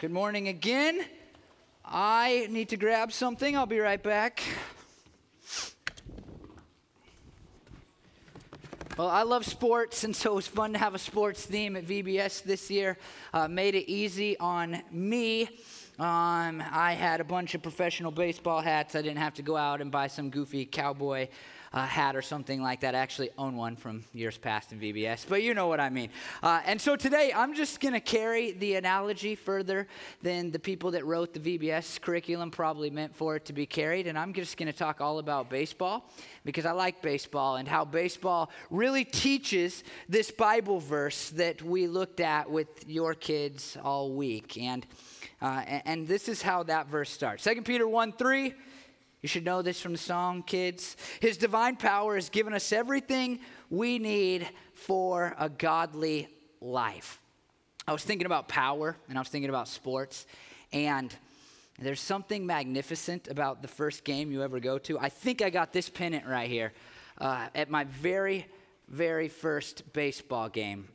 Good morning again. I need to grab something. I'll be right back. Well, I love sports, and so it was fun to have a sports theme at VBS this year. Uh, made it easy on me. Um, I had a bunch of professional baseball hats. I didn't have to go out and buy some goofy cowboy uh, hat or something like that. I actually own one from years past in VBS, but you know what I mean. Uh, and so today I'm just going to carry the analogy further than the people that wrote the VBS curriculum probably meant for it to be carried. And I'm just going to talk all about baseball because I like baseball and how baseball really teaches this Bible verse that we looked at with your kids all week. And uh, and, this is how that verse starts 2 Peter 1 3. You should know this from the song, kids. His divine power has given us everything we need for a godly life. I was thinking about power and I was thinking about sports, and there's something magnificent about the first game you ever go to. I think I got this pennant right here uh, at my very, very first baseball game.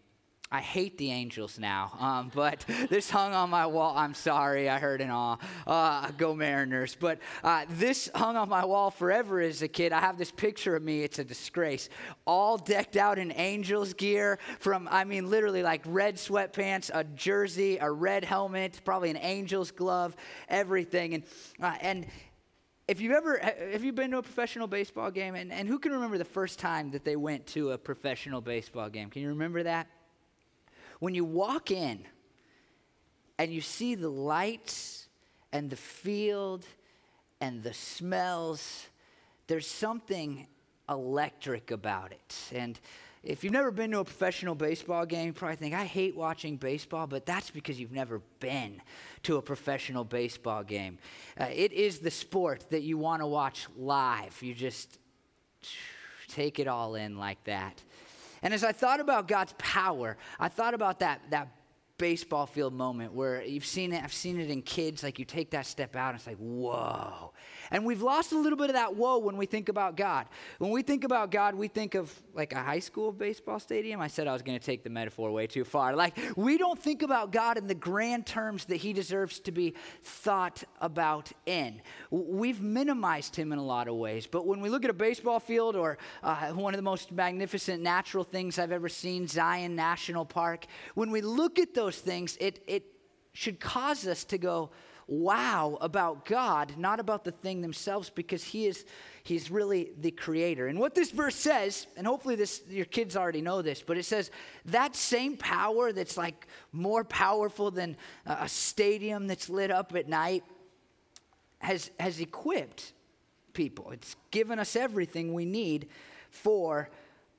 I hate the Angels now, um, but this hung on my wall. I'm sorry, I heard an awe. Uh, go Mariners. But uh, this hung on my wall forever as a kid. I have this picture of me, it's a disgrace. All decked out in Angels gear from, I mean, literally like red sweatpants, a jersey, a red helmet, probably an Angels glove, everything. And, uh, and if you've ever have you been to a professional baseball game and, and who can remember the first time that they went to a professional baseball game can you remember that when you walk in and you see the lights and the field and the smells, there's something electric about it. And if you've never been to a professional baseball game, you probably think, I hate watching baseball, but that's because you've never been to a professional baseball game. Uh, it is the sport that you want to watch live. You just take it all in like that. And as I thought about God's power, I thought about that, that baseball field moment where you've seen it, I've seen it in kids, like you take that step out and it's like, whoa. And we've lost a little bit of that whoa when we think about God. When we think about God, we think of like a high school baseball stadium. I said I was going to take the metaphor way too far. Like, we don't think about God in the grand terms that he deserves to be thought about in. We've minimized him in a lot of ways. But when we look at a baseball field or uh, one of the most magnificent natural things I've ever seen, Zion National Park, when we look at those things, it, it should cause us to go, wow about God, not about the thing themselves, because He is He's really the creator. And what this verse says, and hopefully this your kids already know this, but it says that same power that's like more powerful than a stadium that's lit up at night has has equipped people. It's given us everything we need for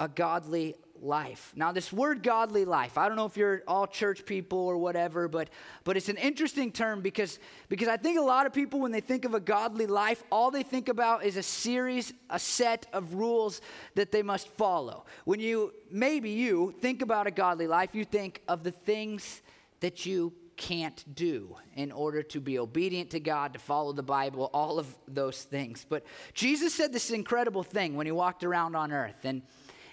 a godly life. Now, this word godly life, I don't know if you're all church people or whatever, but, but it's an interesting term because, because I think a lot of people, when they think of a godly life, all they think about is a series, a set of rules that they must follow. When you, maybe you, think about a godly life, you think of the things that you can't do in order to be obedient to God, to follow the Bible, all of those things. But Jesus said this incredible thing when he walked around on earth. And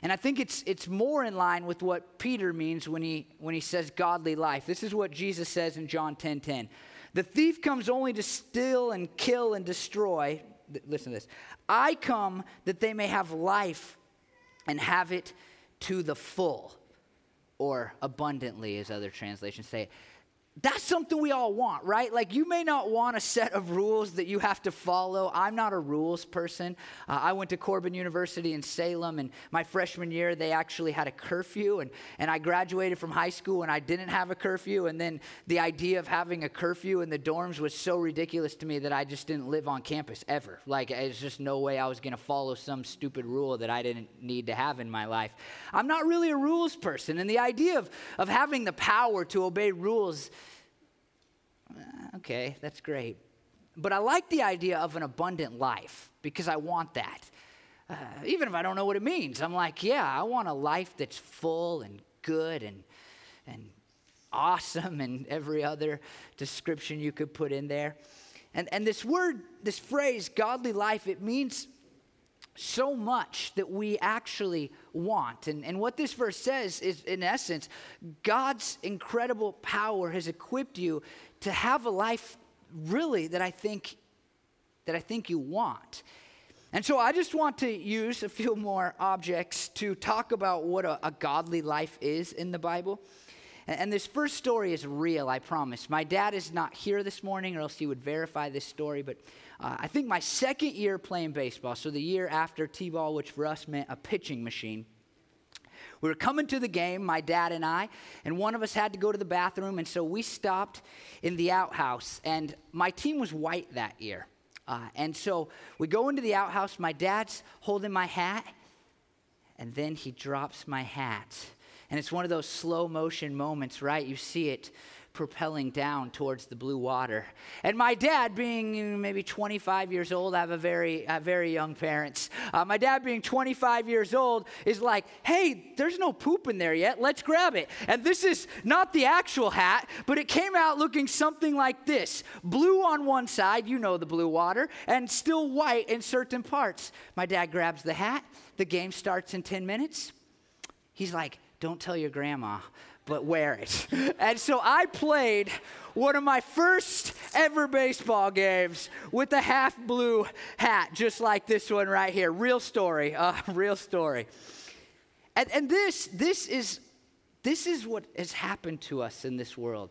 and I think it's, it's more in line with what Peter means when he, when he says godly life. This is what Jesus says in John 10 10. The thief comes only to steal and kill and destroy. Listen to this. I come that they may have life and have it to the full, or abundantly, as other translations say that's something we all want, right? Like, you may not want a set of rules that you have to follow. I'm not a rules person. Uh, I went to Corban University in Salem, and my freshman year, they actually had a curfew. And, and I graduated from high school, and I didn't have a curfew. And then the idea of having a curfew in the dorms was so ridiculous to me that I just didn't live on campus ever. Like, it's just no way I was going to follow some stupid rule that I didn't need to have in my life. I'm not really a rules person. And the idea of, of having the power to obey rules okay, that's great. But I like the idea of an abundant life because I want that. Uh, even if I don't know what it means, I'm like, yeah, I want a life that's full and good and, and awesome and every other description you could put in there. And, and this word, this phrase, godly life, it means so much that we actually want. And, and what this verse says is, in essence, God's incredible power has equipped you to have a life really that I think that I think you want. And so I just want to use a few more objects to talk about what a, a godly life is in the Bible. And, this first story is real, I promise. My dad is not here this morning, or else he would verify this story. But uh, I think my second year playing baseball, so the year after T ball, which for us meant a pitching machine, we were coming to the game, my dad and I, and one of us had to go to the bathroom, and so we stopped in the outhouse. And my team was white that year. Uh, and so we go into the outhouse, my dad's holding my hat, and then he drops my hat. And it's one of those slow motion moments, right? You see it propelling down towards the blue water. And my dad, being maybe 25 years old, I have a very, uh, very young parents. Uh, my dad, being 25 years old, is like, hey, there's no poop in there yet. Let's grab it. And this is not the actual hat, but it came out looking something like this blue on one side, you know the blue water, and still white in certain parts. My dad grabs the hat. The game starts in 10 minutes. He's like, don't tell your grandma but wear it. And so I played one of my first ever baseball games with a half blue hat, just like this one right here. Real story, uh, real story. And, and this, this, is, this is what has happened to us in this world.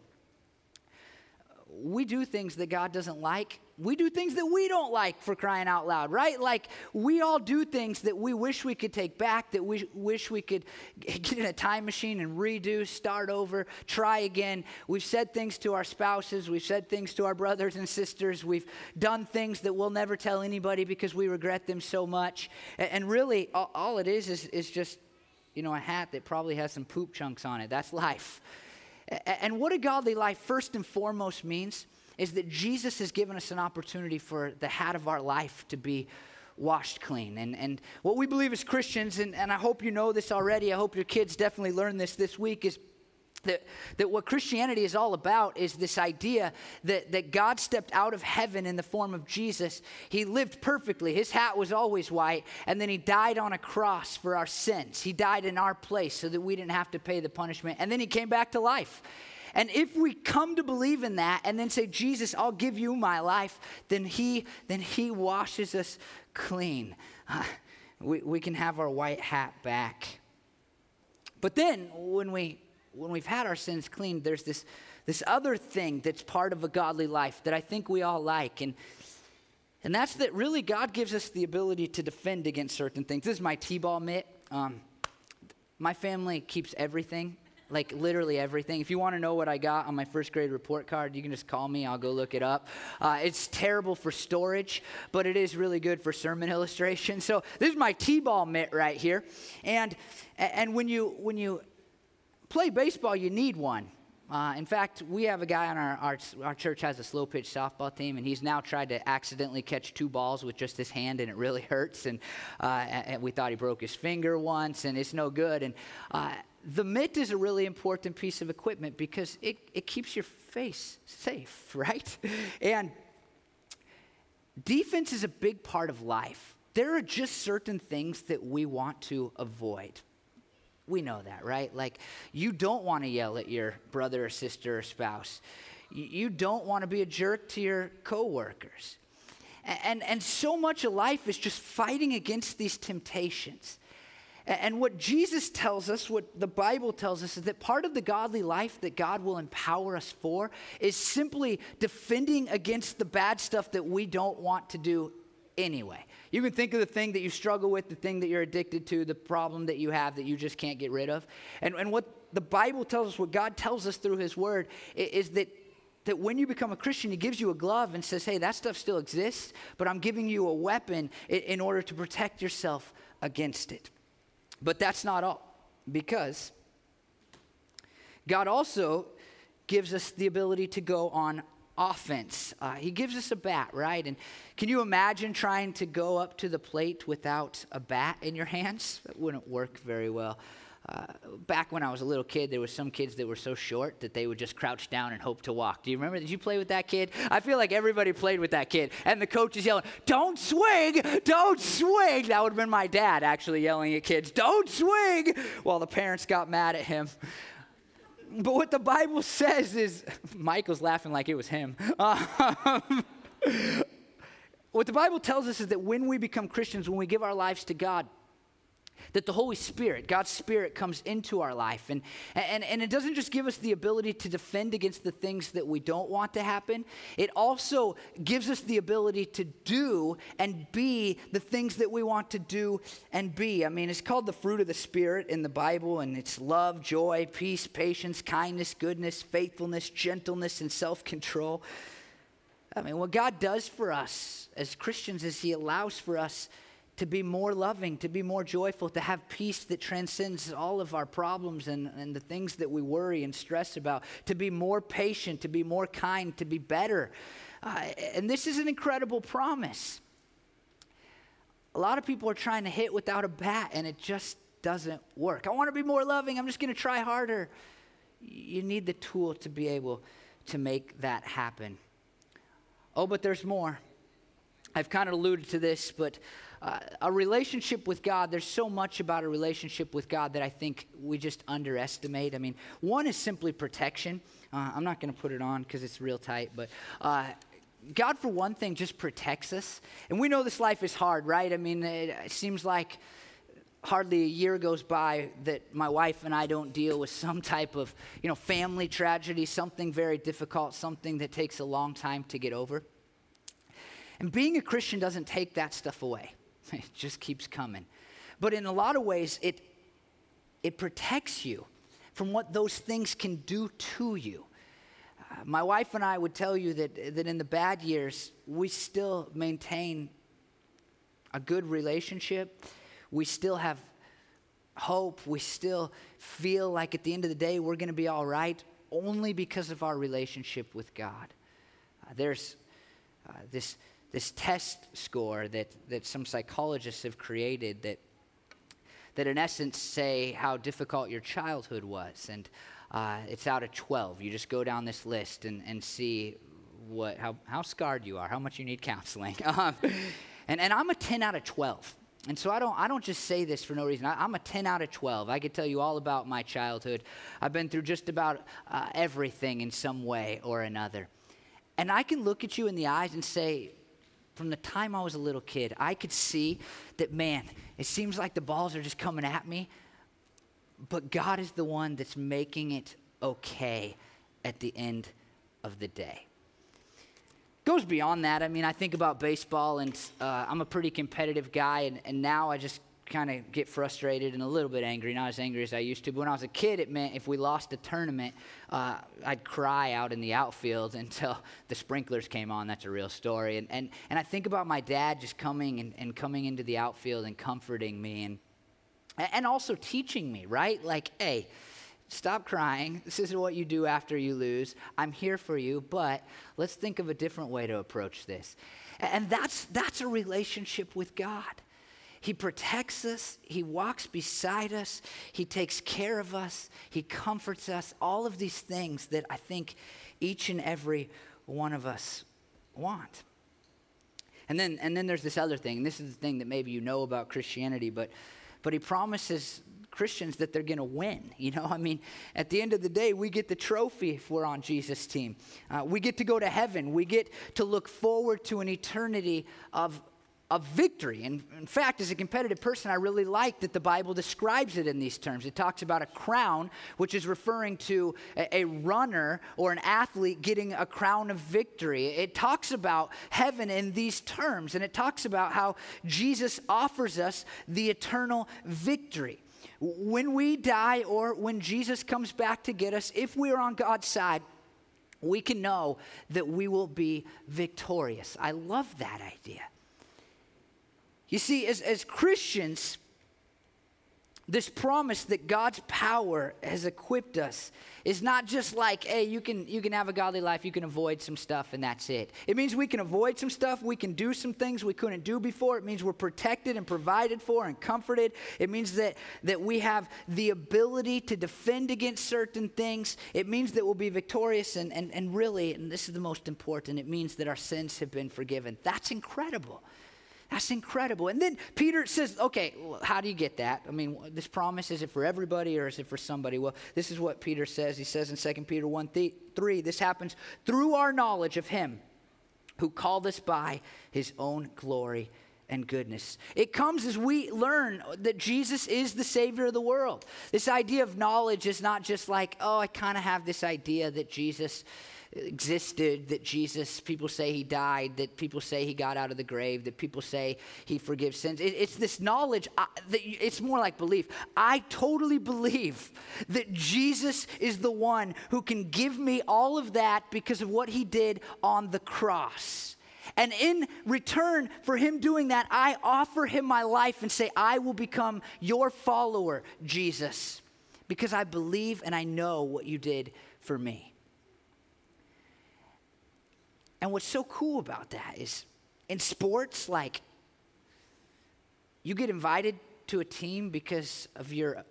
We do things that God doesn't like we do things that we don't like for crying out loud, right? Like we all do things that we wish we could take back, that we wish we could get in a time machine and redo, start over, try again. We've said things to our spouses, we've said things to our brothers and sisters, we've done things that we'll never tell anybody because we regret them so much. And really, all it is is, is just, you know, a hat that probably has some poop chunks on it. That's life. And what a godly life, first and foremost, means is that Jesus has given us an opportunity for the hat of our life to be washed clean. And, and what we believe as Christians, and, and I hope you know this already, I hope your kids definitely learn this this week, is that, that what Christianity is all about is this idea that, that God stepped out of heaven in the form of Jesus. He lived perfectly. His hat was always white. And then he died on a cross for our sins. He died in our place so that we didn't have to pay the punishment. And then he came back to life. And if we come to believe in that and then say, Jesus, I'll give you my life, then he, then he washes us clean. We, we can have our white hat back. But then when, we, when we've had our sins cleaned, there's this, this other thing that's part of a godly life that I think we all like. And, and that's that really God gives us the ability to defend against certain things. This is my T ball mitt. Um, my family keeps everything like literally everything. If you want to know what I got on my first grade report card, you can just call me. I'll go look it up. Uh, it's terrible for storage, but it is really good for sermon illustration. So this is my T-ball mitt right here, and and when you when you play baseball, you need one. Uh, in fact, we have a guy on our, our, our church has a slow pitch softball team, and he's now tried to accidentally catch two balls with just his hand, and it really hurts. And, uh, and we thought he broke his finger once, and it's no good. And uh, the mitt is a really important piece of equipment because it, it keeps your face safe, right? And defense is a big part of life. There are just certain things that we want to avoid. We know that, right? Like, you don't want to yell at your brother or sister or spouse. You don't want to be a jerk to your coworkers. And, and so much of life is just fighting against these temptations. And what Jesus tells us, what the Bible tells us, is that part of the godly life that God will empower us for is simply defending against the bad stuff that we don't want to do anyway. You can think of the thing that you struggle with, the thing that you're addicted to, the problem that you have that you just can't get rid of. And, and what the Bible tells us, what God tells us through His Word, is that that when you become a Christian, he gives you a glove and says, hey, that stuff still exists, but I'm giving you a weapon in order to protect yourself against it. But that's not all, because God also gives us the ability to go on offense. Uh, he gives us a bat, right? And can you imagine trying to go up to the plate without a bat in your hands? That wouldn't work very well. uh, back when I was a little kid, there were some kids that were so short that they would just crouch down and hope to walk. Do you remember? Did you play with that kid? I feel like everybody played with that kid. And the coach is yelling, Don't swing! Don't swing! That would have been my dad actually yelling at kids, Don't swing! While the parents got mad at him. But what the Bible says is, Michael's laughing like it was him. Um, what the Bible tells us is that when we become Christians, when we give our lives to God, that the Holy Spirit, God's Spirit, comes into our life. And, and, and it doesn't just give us the ability to defend against the things that we don't want to happen, it also gives us the ability to do and be the things that we want to do and be. I mean, it's called the fruit of the Spirit in the Bible, and it's love, joy, peace, patience, kindness, goodness, faithfulness, gentleness, and self control. I mean, what God does for us as Christians is He allows for us to be more loving, to be more joyful, to have peace that transcends all of our problems and, and the things that we worry and stress about, to be more patient, to be more kind, to be better. Uh, and this is an incredible promise. A lot of people are trying to hit without a bat, and it just doesn't work. I want to be more loving, I'm just going to try harder. You need the tool to be able to make that happen. Oh, but there's more. I've kind of alluded to this, but uh, a relationship with God, there's so much about a relationship with God that I think we just underestimate. I mean, one is simply protection. Uh, I'm not going to put it on because it's real tight, but. Uh, God, for one thing, just protects us. And we know this life is hard, right? I mean, it, it seems like hardly a year goes by that my wife and I don't deal with some type of, you know, family tragedy, something very difficult, something that takes a long time to get over. And being a Christian doesn't take that stuff away. It just keeps coming. But in a lot of ways, it, it protects you from what those things can do to you. Uh, my wife and I would tell you that, that in the bad years, we still maintain a good relationship. We still have hope. We still feel like at the end of the day, we're going to be all right only because of our relationship with God. Uh, there's uh, this this test score that, that some psychologists have created that, that in essence say how difficult your childhood was. And uh, it's out of 12. You just go down this list and, and see what, how, how scarred you are, how much you need counseling. Um, and, and I'm a 10 out of 12. And so I don't, I don't just say this for no reason. I, am a 10 out of 12. I could tell you all about my childhood. I've been through just about uh, everything in some way or another. And I can look at you in the eyes and say, from the time I was a little kid, I could see that, man, it seems like the balls are just coming at me, but God is the one that's making it okay at the end of the day. Goes beyond that. I mean, I think about baseball, and uh, I'm a pretty competitive guy, and, and now I just kind of get frustrated and a little bit angry, not as angry as I used to. But when I was a kid, it meant if we lost a tournament, uh, I'd cry out in the outfield until the sprinklers came on. That's a real story. And, and, and I think about my dad just coming and, and coming into the outfield and comforting me and, and also teaching me, right? Like, hey, stop crying. This is what you do after you lose. I'm here for you, but let's think of a different way to approach this. And that's, that's a relationship with God. He protects us, He walks beside us, He takes care of us, He comforts us. All of these things that I think each and every one of us want. And then, and then there's this other thing. This is the thing that maybe you know about Christianity, but, but he promises Christians that they're going to win. You know, I mean, at the end of the day, we get the trophy if we're on Jesus' team. Uh, we get to go to heaven. We get to look forward to an eternity of, of victory. And in fact, as a competitive person, I really like that the Bible describes it in these terms. It talks about a crown, which is referring to a, a, runner or an athlete getting a crown of victory. It talks about heaven in these terms, and it talks about how Jesus offers us the eternal victory. When we die or when Jesus comes back to get us, if we are on God's side, we can know that we will be victorious. I love that idea. You see, as, as Christians, this promise that God's power has equipped us is not just like, hey, you can, you can have a godly life, you can avoid some stuff, and that's it. It means we can avoid some stuff, we can do some things we couldn't do before. It means we're protected and provided for and comforted. It means that, that we have the ability to defend against certain things. It means that we'll be victorious, and, and, and really, and this is the most important, it means that our sins have been forgiven. That's incredible. That's incredible. And then Peter says, okay, well, how do you get that? I mean, this promise, is it for everybody or is it for somebody? Well, this is what Peter says. He says in 2 Peter 1 3, this happens through our knowledge of him who called us by his own glory and goodness. It comes as we learn that Jesus is the Savior of the world. This idea of knowledge is not just like, oh, I kind of have this idea that Jesus existed, that Jesus, people say he died, that people say he got out of the grave, that people say he forgives sins. It, it's this knowledge I, that it's more like belief. I totally believe that Jesus is the one who can give me all of that because of what he did on the cross. And in return for him doing that, I offer him my life and say, I will become your follower, Jesus, because I believe and I know what you did for me. And what's so cool about that is in sports, like, you get invited to a team because of your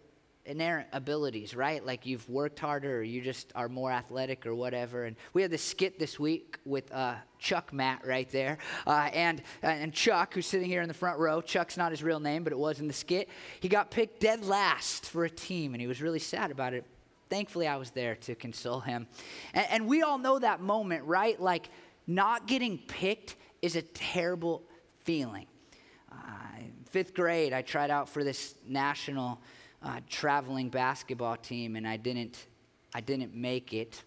inherent abilities, right? Like you've worked harder or you just are more athletic or whatever. And we had this skit this week with uh, Chuck Matt right there. Uh, and, uh, and Chuck, who's sitting here in the front row, Chuck's not his real name, but it was in the skit. He got picked dead last for a team and he was really sad about it. Thankfully, I was there to console him. And, and we all know that moment, right? Like, not getting picked is a terrible feeling. Uh, fifth grade, I tried out for this national uh, traveling basketball team, and I didn't, I didn't make it.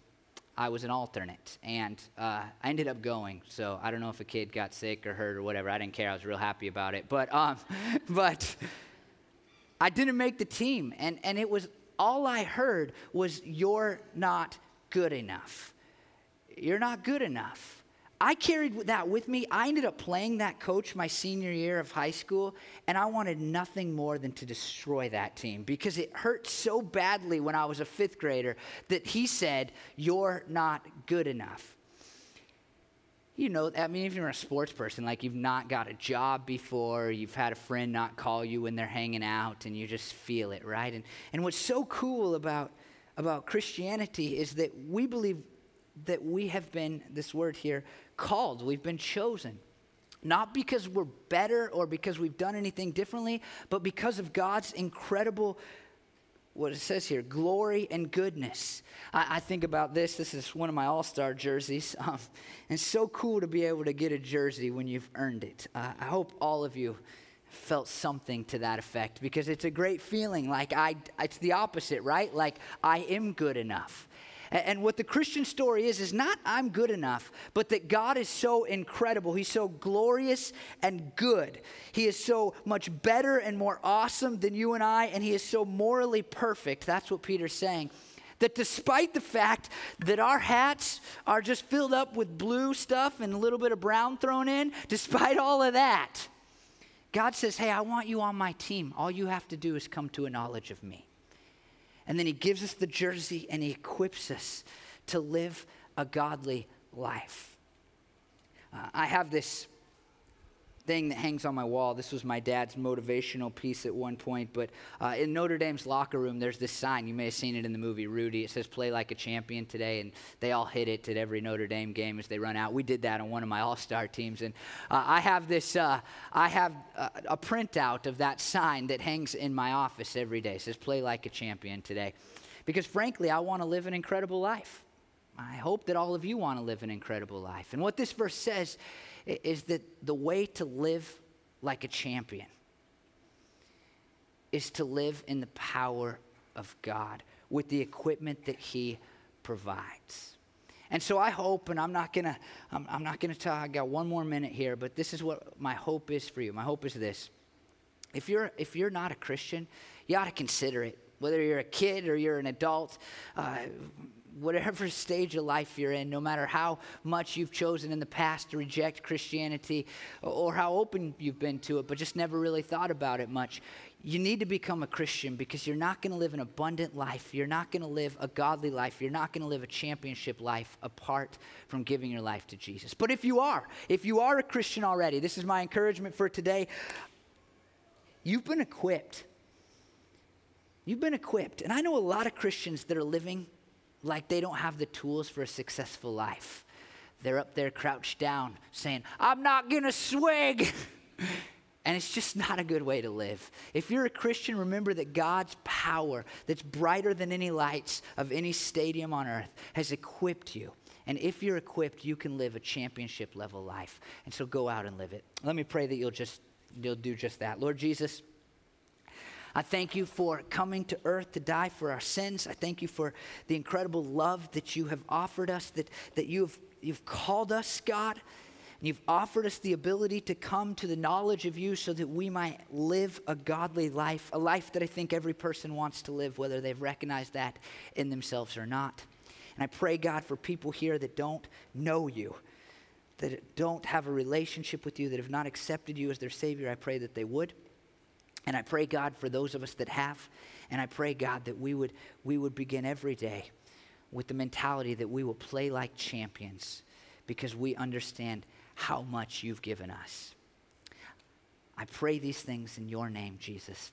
I was an alternate, and uh, I ended up going. So I don't know if a kid got sick or hurt or whatever. I didn't care. I was real happy about it. But, um, but I didn't make the team, and, and it was all I heard was, "You're not good enough. You're not good enough." I carried that with me. I ended up playing that coach my senior year of high school, and I wanted nothing more than to destroy that team because it hurt so badly when I was a fifth grader that he said, You're not good enough. You know, I mean, if you're a sports person, like you've not got a job before, you've had a friend not call you when they're hanging out, and you just feel it, right? And, and what's so cool about, about Christianity is that we believe that we have been, this word here, called, we've been chosen. Not because we're better or because we've done anything differently, but because of God's incredible, what it says here, glory and goodness. I, I think about this. This is one of my all star jerseys. Um, and it's so cool to be able to get a jersey when you've earned it. Uh, I hope all of you felt something to that effect because it's a great feeling. Like, I, it's the opposite, right? Like, I am good enough. And what the Christian story is, is not I'm good enough, but that God is so incredible. He's so glorious and good. He is so much better and more awesome than you and I, and He is so morally perfect. That's what Peter's saying that despite the fact that our hats are just filled up with blue stuff and a little bit of brown thrown in, despite all of that, God says, Hey, I want you on my team. All you have to do is come to a knowledge of me. And then he gives us the jersey and he equips us to live a godly life. Uh, I have this thing that hangs on my wall. This was my dad's motivational piece at one point. But uh, in Notre Dame's locker room, there's this sign. You may have seen it in the movie Rudy. It says, Play like a champion today. And they all hit it at every Notre Dame game as they run out. We did that on one of my all star teams. And uh, I have this, uh, I have a, a printout of that sign that hangs in my office every day. It says, Play like a champion today. Because frankly, I want to live an incredible life. I hope that all of you want to live an incredible life. And what this verse says is that the way to live like a champion is to live in the power of God with the equipment that He provides. And so I hope, and I'm not gonna, I'm, I'm not gonna tell. I got one more minute here, but this is what my hope is for you. My hope is this: if you're if you're not a Christian, you ought to consider it. Whether you're a kid or you're an adult, uh, whatever stage of life you're in, no matter how much you've chosen in the past to reject Christianity or how open you've been to it, but just never really thought about it much, you need to become a Christian because you're not going to live an abundant life. You're not going to live a godly life. You're not going to live a championship life apart from giving your life to Jesus. But if you are, if you are a Christian already, this is my encouragement for today. You've been equipped. You've been equipped. And I know a lot of Christians that are living like they don't have the tools for a successful life. They're up there crouched down saying, I'm not going to swig. And it's just not a good way to live. If you're a Christian, remember that God's power, that's brighter than any lights of any stadium on earth, has equipped you. And if you're equipped, you can live a championship level life. And so go out and live it. Let me pray that you'll just you'll do just that. Lord Jesus, I thank you for coming to earth to die for our sins. I thank you for the incredible love that you have offered us, that, that you've, you've called us, God. And you've offered us the ability to come to the knowledge of you so that we might live a godly life, a life that I think every person wants to live, whether they've recognized that in themselves or not. And I pray, God, for people here that don't know you, that don't have a relationship with you, that have not accepted you as their Savior, I pray that they would. And I pray, God, for those of us that have. And I pray, God, that we would, we would begin every day with the mentality that we will play like champions because we understand how much you've given us. I pray these things in your name, Jesus.